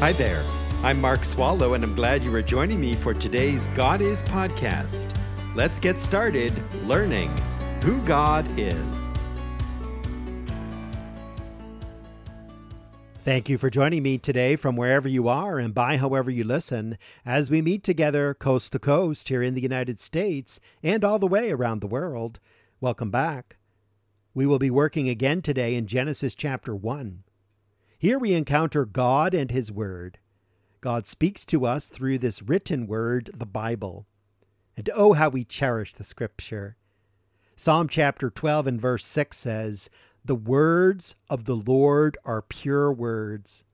Hi there. I'm Mark Swallow, and I'm glad you are joining me for today's God Is podcast. Let's get started learning who God is. Thank you for joining me today from wherever you are and by however you listen as we meet together coast to coast here in the United States and all the way around the world. Welcome back. We will be working again today in Genesis chapter 1. Here we encounter God and His Word. God speaks to us through this written word, the Bible. And oh, how we cherish the Scripture. Psalm chapter 12 and verse 6 says, The words of the Lord are pure words.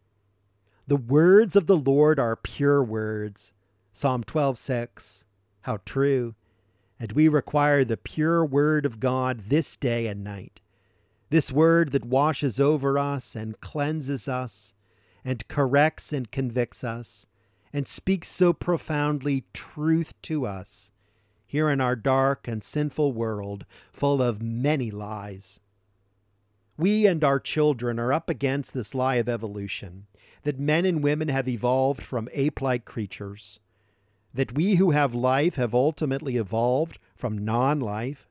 The words of the Lord are pure words. Psalm 12 6. How true. And we require the pure word of God this day and night. This word that washes over us and cleanses us and corrects and convicts us and speaks so profoundly truth to us here in our dark and sinful world full of many lies. We and our children are up against this lie of evolution that men and women have evolved from ape like creatures, that we who have life have ultimately evolved from non life,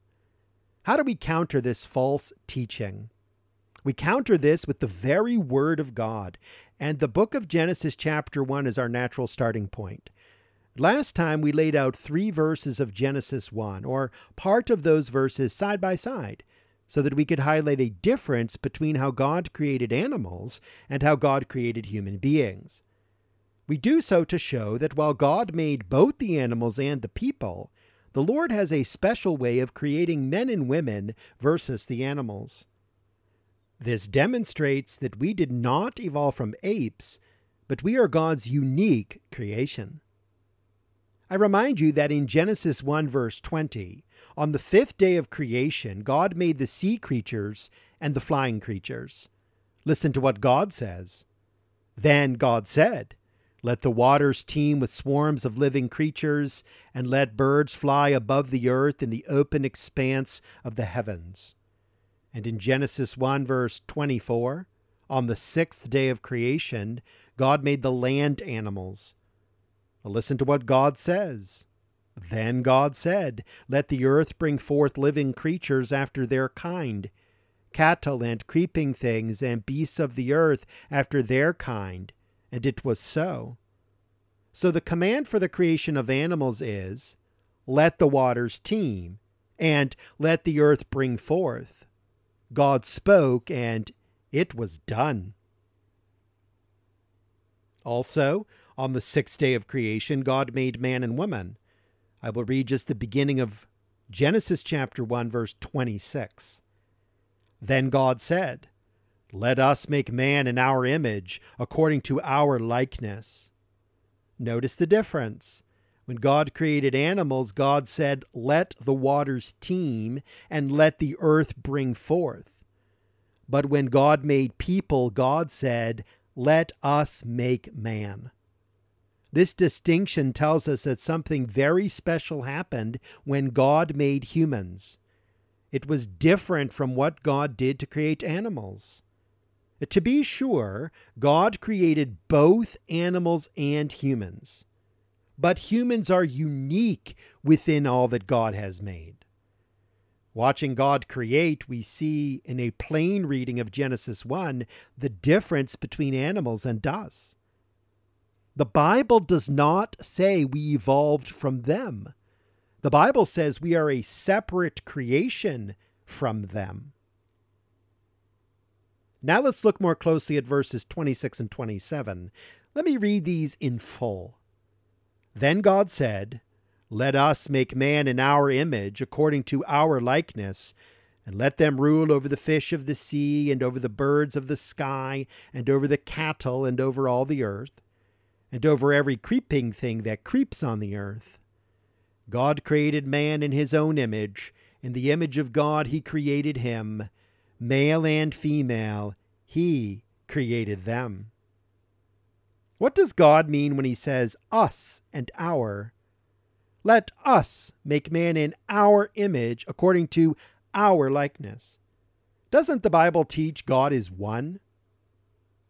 how do we counter this false teaching? We counter this with the very Word of God, and the book of Genesis, chapter 1, is our natural starting point. Last time we laid out three verses of Genesis 1, or part of those verses side by side, so that we could highlight a difference between how God created animals and how God created human beings. We do so to show that while God made both the animals and the people, the Lord has a special way of creating men and women versus the animals. This demonstrates that we did not evolve from apes, but we are God's unique creation. I remind you that in Genesis 1, verse 20, on the fifth day of creation, God made the sea creatures and the flying creatures. Listen to what God says. Then God said, let the waters teem with swarms of living creatures, and let birds fly above the earth in the open expanse of the heavens. And in Genesis 1, verse 24, on the sixth day of creation, God made the land animals. Well, listen to what God says. Then God said, Let the earth bring forth living creatures after their kind, cattle and creeping things and beasts of the earth after their kind and it was so. So the command for the creation of animals is let the waters teem, and let the earth bring forth. God spoke, and it was done. Also, on the sixth day of creation, God made man and woman. I will read just the beginning of Genesis chapter 1, verse 26. Then God said, let us make man in our image, according to our likeness. Notice the difference. When God created animals, God said, Let the waters teem and let the earth bring forth. But when God made people, God said, Let us make man. This distinction tells us that something very special happened when God made humans. It was different from what God did to create animals. To be sure, God created both animals and humans, but humans are unique within all that God has made. Watching God create, we see in a plain reading of Genesis 1 the difference between animals and us. The Bible does not say we evolved from them. The Bible says we are a separate creation from them. Now let's look more closely at verses 26 and 27. Let me read these in full. Then God said, Let us make man in our image, according to our likeness, and let them rule over the fish of the sea, and over the birds of the sky, and over the cattle, and over all the earth, and over every creeping thing that creeps on the earth. God created man in his own image. In the image of God he created him male and female, he created them. What does God mean when he says us and our? Let us make man in our image according to our likeness. Doesn't the Bible teach God is one?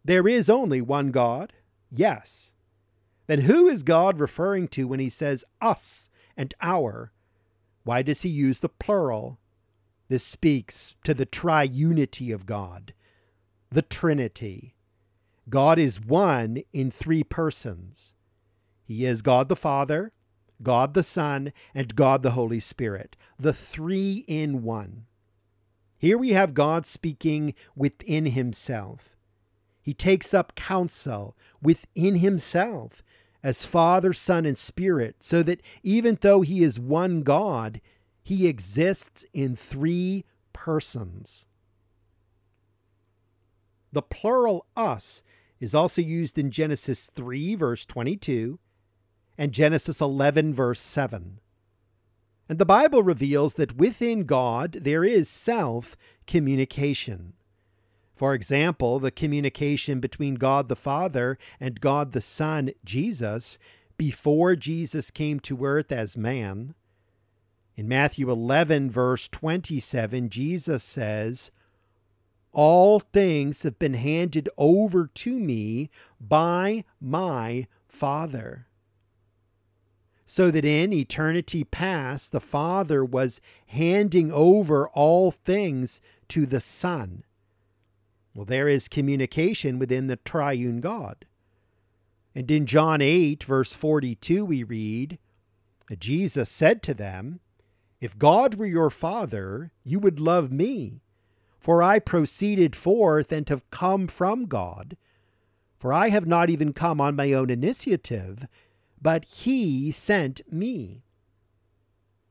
There is only one God, Yes. Then who is God referring to when he says us and our? Why does he use the plural? This speaks to the triunity of God, the Trinity. God is one in three persons. He is God the Father, God the Son, and God the Holy Spirit, the three in one. Here we have God speaking within himself. He takes up counsel within himself as Father, Son, and Spirit, so that even though he is one God, he exists in three persons. The plural us is also used in Genesis 3, verse 22, and Genesis 11, verse 7. And the Bible reveals that within God there is self communication. For example, the communication between God the Father and God the Son, Jesus, before Jesus came to earth as man. In Matthew 11, verse 27, Jesus says, All things have been handed over to me by my Father so that in eternity past the Father was handing over all things to the Son. Well, there is communication within the triune God. And in John 8, verse 42, we read, Jesus said to them, If God were your Father, you would love me, for I proceeded forth and have come from God. For I have not even come on my own initiative, but he sent me.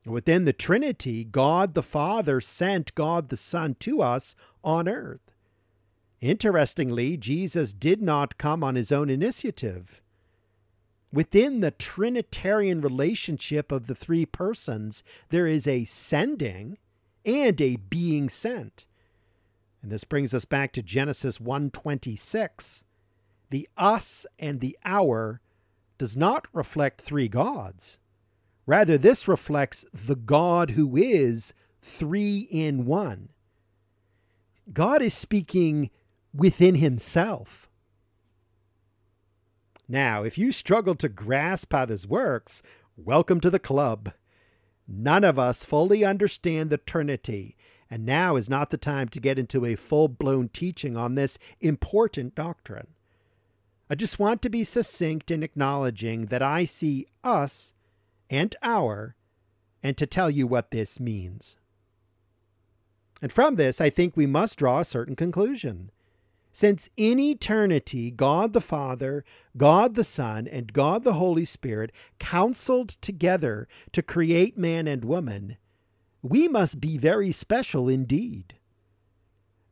Within the Trinity, God the Father sent God the Son to us on earth. Interestingly, Jesus did not come on his own initiative. Within the Trinitarian relationship of the three persons, there is a sending and a being sent. And this brings us back to Genesis 1:26. The us and the our does not reflect three gods. Rather, this reflects the God who is three in one. God is speaking within himself. Now, if you struggle to grasp how this works, welcome to the club. None of us fully understand the Trinity, and now is not the time to get into a full blown teaching on this important doctrine. I just want to be succinct in acknowledging that I see us and our, and to tell you what this means. And from this, I think we must draw a certain conclusion. Since in eternity, God the Father, God the Son, and God the Holy Spirit counseled together to create man and woman, we must be very special indeed.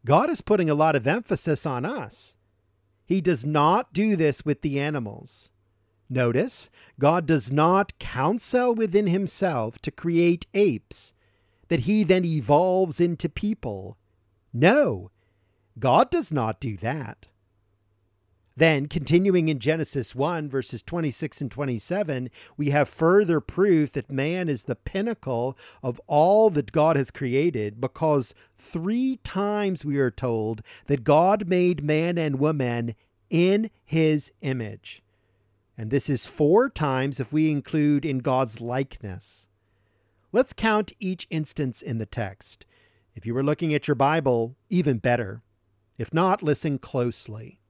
God is putting a lot of emphasis on us he does not do this with the animals. Notice, God does not counsel within himself to create apes that he then evolves into people. No, God does not do that. Then, continuing in Genesis 1, verses 26 and 27, we have further proof that man is the pinnacle of all that God has created because three times we are told that God made man and woman in his image. And this is four times if we include in God's likeness. Let's count each instance in the text. If you were looking at your Bible, even better. If not, listen closely.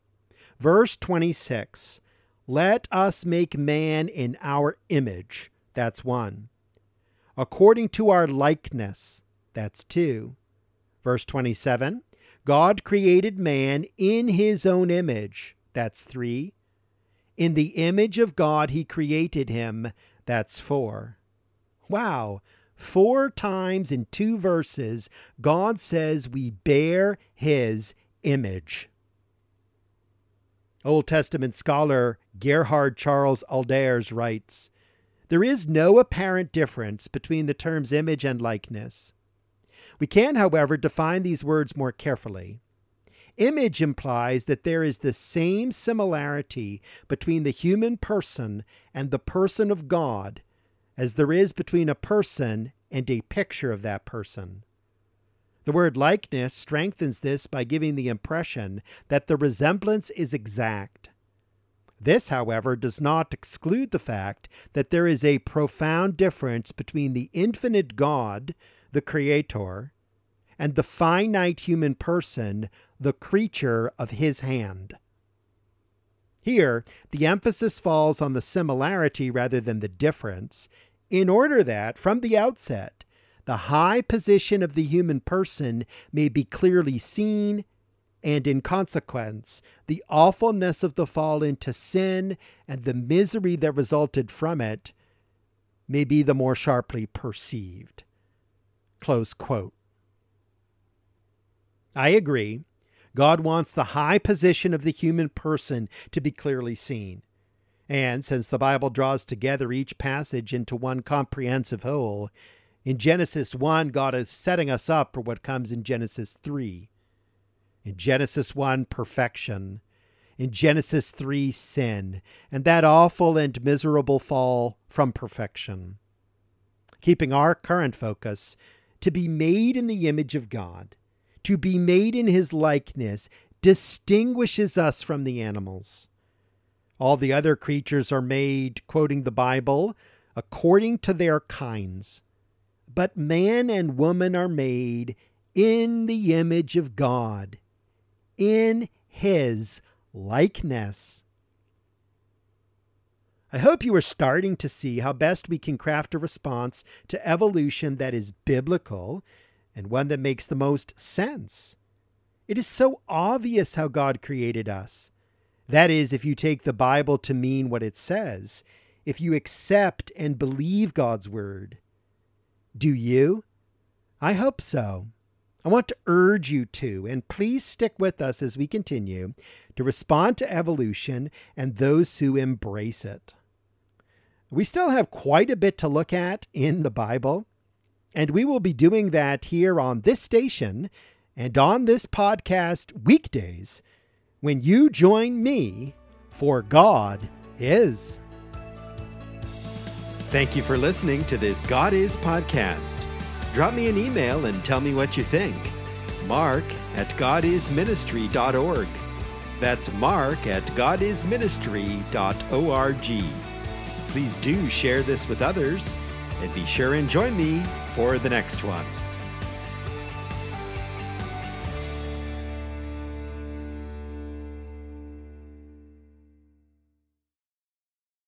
Verse 26 Let us make man in our image. That's one. According to our likeness. That's two. Verse 27 God created man in his own image. That's three. In the image of God, he created him. That's four. Wow. Four times in two verses, God says we bear his image. Old Testament scholar Gerhard Charles Aalders writes There is no apparent difference between the terms image and likeness. We can, however, define these words more carefully. Image implies that there is the same similarity between the human person and the person of God as there is between a person and a picture of that person. The word likeness strengthens this by giving the impression that the resemblance is exact. This, however, does not exclude the fact that there is a profound difference between the infinite God, the Creator, and the finite human person, the creature of his hand. Here, the emphasis falls on the similarity rather than the difference, in order that, from the outset, the high position of the human person may be clearly seen, and in consequence, the awfulness of the fall into sin and the misery that resulted from it may be the more sharply perceived. Close quote. I agree. God wants the high position of the human person to be clearly seen. And since the Bible draws together each passage into one comprehensive whole, in Genesis 1, God is setting us up for what comes in Genesis 3. In Genesis 1, perfection. In Genesis 3, sin. And that awful and miserable fall from perfection. Keeping our current focus to be made in the image of God, to be made in his likeness, distinguishes us from the animals. All the other creatures are made, quoting the Bible, according to their kinds. But man and woman are made in the image of God, in his likeness. I hope you are starting to see how best we can craft a response to evolution that is biblical and one that makes the most sense. It is so obvious how God created us. That is, if you take the Bible to mean what it says, if you accept and believe God's word. Do you? I hope so. I want to urge you to, and please stick with us as we continue to respond to evolution and those who embrace it. We still have quite a bit to look at in the Bible, and we will be doing that here on this station and on this podcast weekdays when you join me for God is. Thank you for listening to this God Is podcast. Drop me an email and tell me what you think. Mark at godisministry.org. That's mark at godisministry.org. Please do share this with others and be sure and join me for the next one.